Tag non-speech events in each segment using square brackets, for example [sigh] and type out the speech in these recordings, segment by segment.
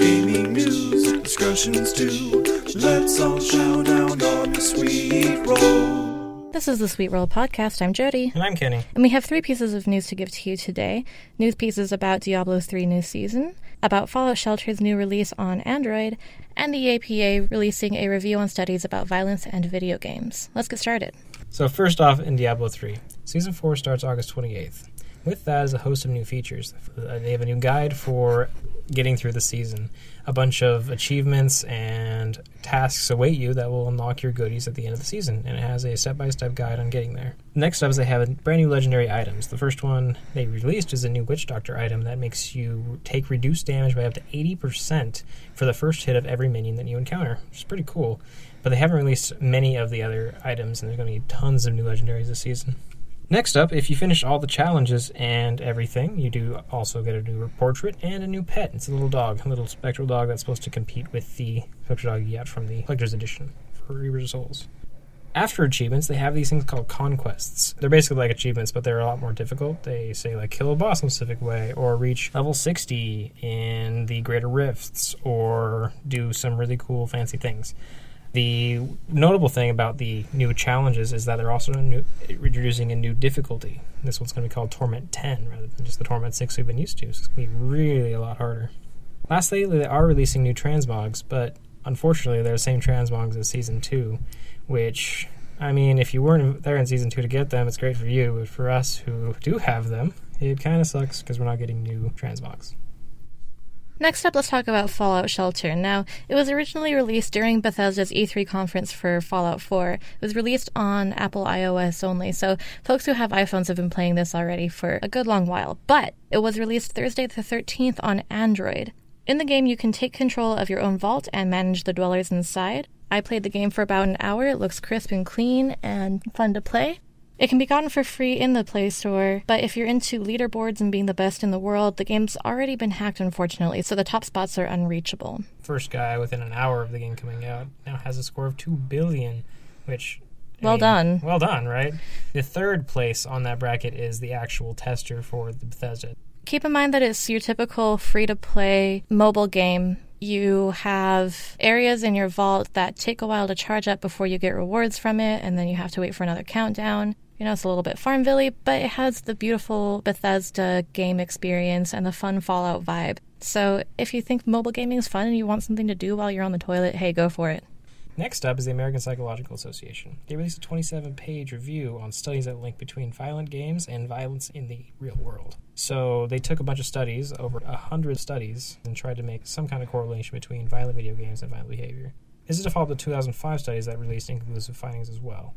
Gaming news, discussions too. Let's all chow down on the sweet roll. This is the Sweet Roll Podcast. I'm Jodie. And I'm Kenny. And we have three pieces of news to give to you today. News pieces about Diablo 3 new season, about Fallout Shelter's new release on Android, and the APA releasing a review on studies about violence and video games. Let's get started. So, first off, in Diablo 3, Season 4 starts August 28th. With that is a host of new features. Uh, They have a new guide for getting through the season, a bunch of achievements and tasks await you that will unlock your goodies at the end of the season, and it has a step by step guide on getting there. Next up is they have brand new legendary items. The first one they released is a new Witch Doctor item that makes you take reduced damage by up to 80% for the first hit of every minion that you encounter, which is pretty cool. But they haven't released many of the other items, and there's going to be tons of new legendaries this season. Next up, if you finish all the challenges and everything, you do also get a new portrait and a new pet. It's a little dog, a little spectral dog that's supposed to compete with the spectral dog you got from the collector's edition for Reaper of Souls. After achievements, they have these things called conquests. They're basically like achievements, but they're a lot more difficult. They say like kill a boss in a specific way, or reach level 60 in the Greater Rifts, or do some really cool fancy things. The notable thing about the new challenges is that they're also new, introducing a new difficulty. This one's going to be called Torment 10 rather than just the Torment 6 we've been used to. So it's going to be really a lot harder. Lastly, they are releasing new transmogs, but unfortunately, they're the same transmogs as Season 2, which, I mean, if you weren't there in Season 2 to get them, it's great for you, but for us who do have them, it kind of sucks because we're not getting new transmogs. Next up, let's talk about Fallout Shelter. Now, it was originally released during Bethesda's E3 conference for Fallout 4. It was released on Apple iOS only, so folks who have iPhones have been playing this already for a good long while. But it was released Thursday the 13th on Android. In the game, you can take control of your own vault and manage the dwellers inside. I played the game for about an hour. It looks crisp and clean and fun to play. It can be gotten for free in the Play Store, but if you're into leaderboards and being the best in the world, the game's already been hacked, unfortunately, so the top spots are unreachable. First guy within an hour of the game coming out now has a score of 2 billion, which. I Well done. Well done, right? The third place on that bracket is the actual tester for the Bethesda. Keep in mind that it's your typical free to play mobile game. You have areas in your vault that take a while to charge up before you get rewards from it, and then you have to wait for another countdown. You know, it's a little bit Farmville but it has the beautiful Bethesda game experience and the fun Fallout vibe. So if you think mobile gaming is fun and you want something to do while you're on the toilet, hey, go for it. Next up is the American Psychological Association. They released a 27 page review on studies that link between violent games and violence in the real world. So they took a bunch of studies, over 100 studies, and tried to make some kind of correlation between violent video games and violent behavior. This is a follow up to 2005 studies that released inconclusive findings as well.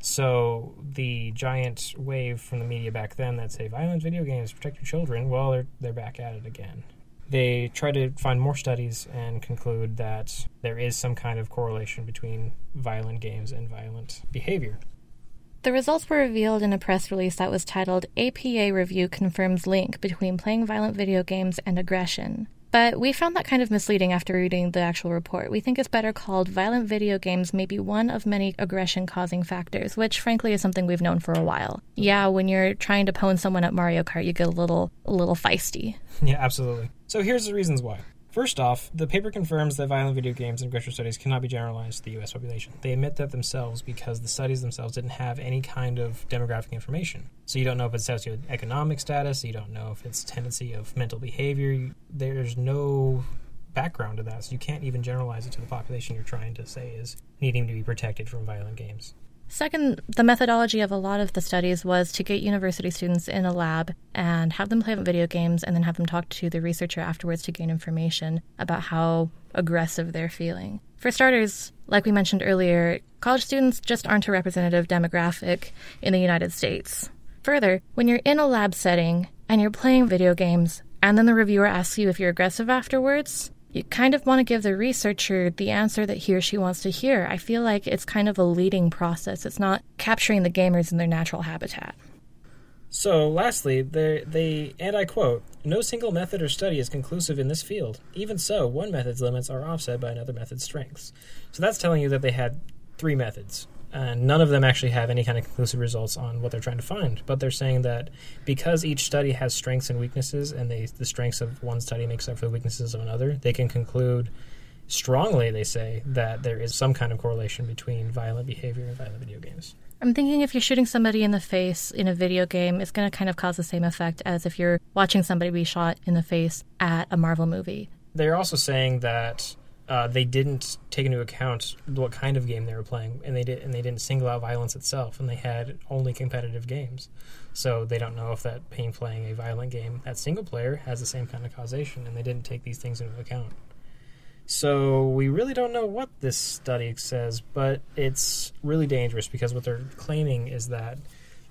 So the giant wave from the media back then that say violent video games protect your children, well, they're they're back at it again. They try to find more studies and conclude that there is some kind of correlation between violent games and violent behavior. The results were revealed in a press release that was titled APA Review Confirms Link Between Playing Violent Video Games and Aggression. But we found that kind of misleading after reading the actual report. We think it's better called Violent Video Games may be one of many aggression causing factors, which frankly is something we've known for a while. Yeah, when you're trying to pwn someone at Mario Kart, you get a little a little feisty. [laughs] Yeah, absolutely. So here's the reasons why. First off, the paper confirms that violent video games and aggression studies cannot be generalized to the US population. They admit that themselves because the studies themselves didn't have any kind of demographic information. So you don't know if it's socioeconomic status, you don't know if it's tendency of mental behavior. There's no background to that, so you can't even generalize it to the population you're trying to say is needing to be protected from violent games. Second, the methodology of a lot of the studies was to get university students in a lab and have them play video games and then have them talk to the researcher afterwards to gain information about how aggressive they're feeling. For starters, like we mentioned earlier, college students just aren't a representative demographic in the United States. Further, when you're in a lab setting and you're playing video games and then the reviewer asks you if you're aggressive afterwards, you kind of want to give the researcher the answer that he or she wants to hear. I feel like it's kind of a leading process. It's not capturing the gamers in their natural habitat. So, lastly, they, and I quote, no single method or study is conclusive in this field. Even so, one method's limits are offset by another method's strengths. So that's telling you that they had three methods. And none of them actually have any kind of conclusive results on what they're trying to find. But they're saying that because each study has strengths and weaknesses, and they, the strengths of one study makes up for the weaknesses of another, they can conclude strongly, they say, that there is some kind of correlation between violent behavior and violent video games. I'm thinking if you're shooting somebody in the face in a video game, it's going to kind of cause the same effect as if you're watching somebody be shot in the face at a Marvel movie. They're also saying that uh, they didn't take into account what kind of game they were playing, and they did, and they didn't single out violence itself, and they had only competitive games, so they don't know if that pain playing a violent game that single player has the same kind of causation, and they didn't take these things into account. So we really don't know what this study says, but it's really dangerous because what they're claiming is that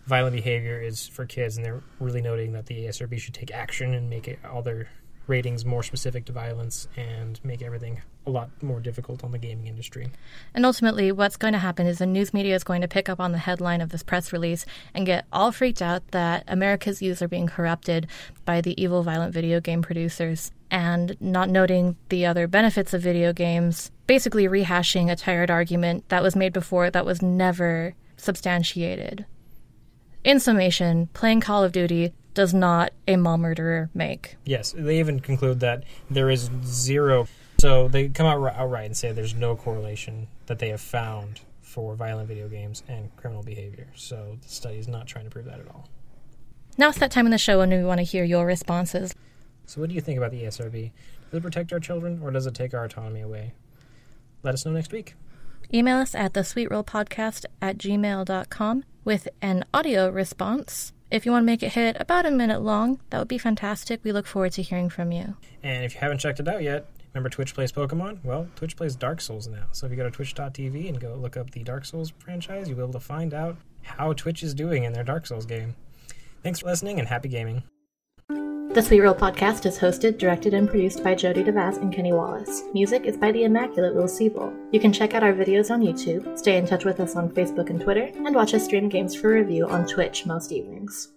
violent behavior is for kids, and they're really noting that the ESRB should take action and make it, all their ratings more specific to violence and make everything a lot more difficult on the gaming industry. And ultimately, what's going to happen is the news media is going to pick up on the headline of this press release and get all freaked out that America's youth are being corrupted by the evil, violent video game producers and not noting the other benefits of video games, basically rehashing a tired argument that was made before that was never substantiated. In summation, playing Call of Duty does not a mall murderer make. Yes, they even conclude that there is zero. So they come out outright and say there's no correlation that they have found for violent video games and criminal behavior. So the study is not trying to prove that at all. Now it's that time in the show when we want to hear your responses. So, what do you think about the ESRB? Does it protect our children or does it take our autonomy away? Let us know next week. Email us at the Sweet Roll Podcast at gmail.com with an audio response. If you want to make it hit about a minute long, that would be fantastic. We look forward to hearing from you. And if you haven't checked it out yet, remember Twitch plays Pokemon? Well, Twitch plays Dark Souls now. So if you go to twitch.tv and go look up the Dark Souls franchise, you'll be able to find out how Twitch is doing in their Dark Souls game. Thanks for listening and happy gaming. The Sweet Roll podcast is hosted, directed, and produced by Jodie Davaz and Kenny Wallace. Music is by the immaculate Will Seble. You can check out our videos on YouTube, stay in touch with us on Facebook and Twitter, and watch us stream games for review on Twitch most evenings.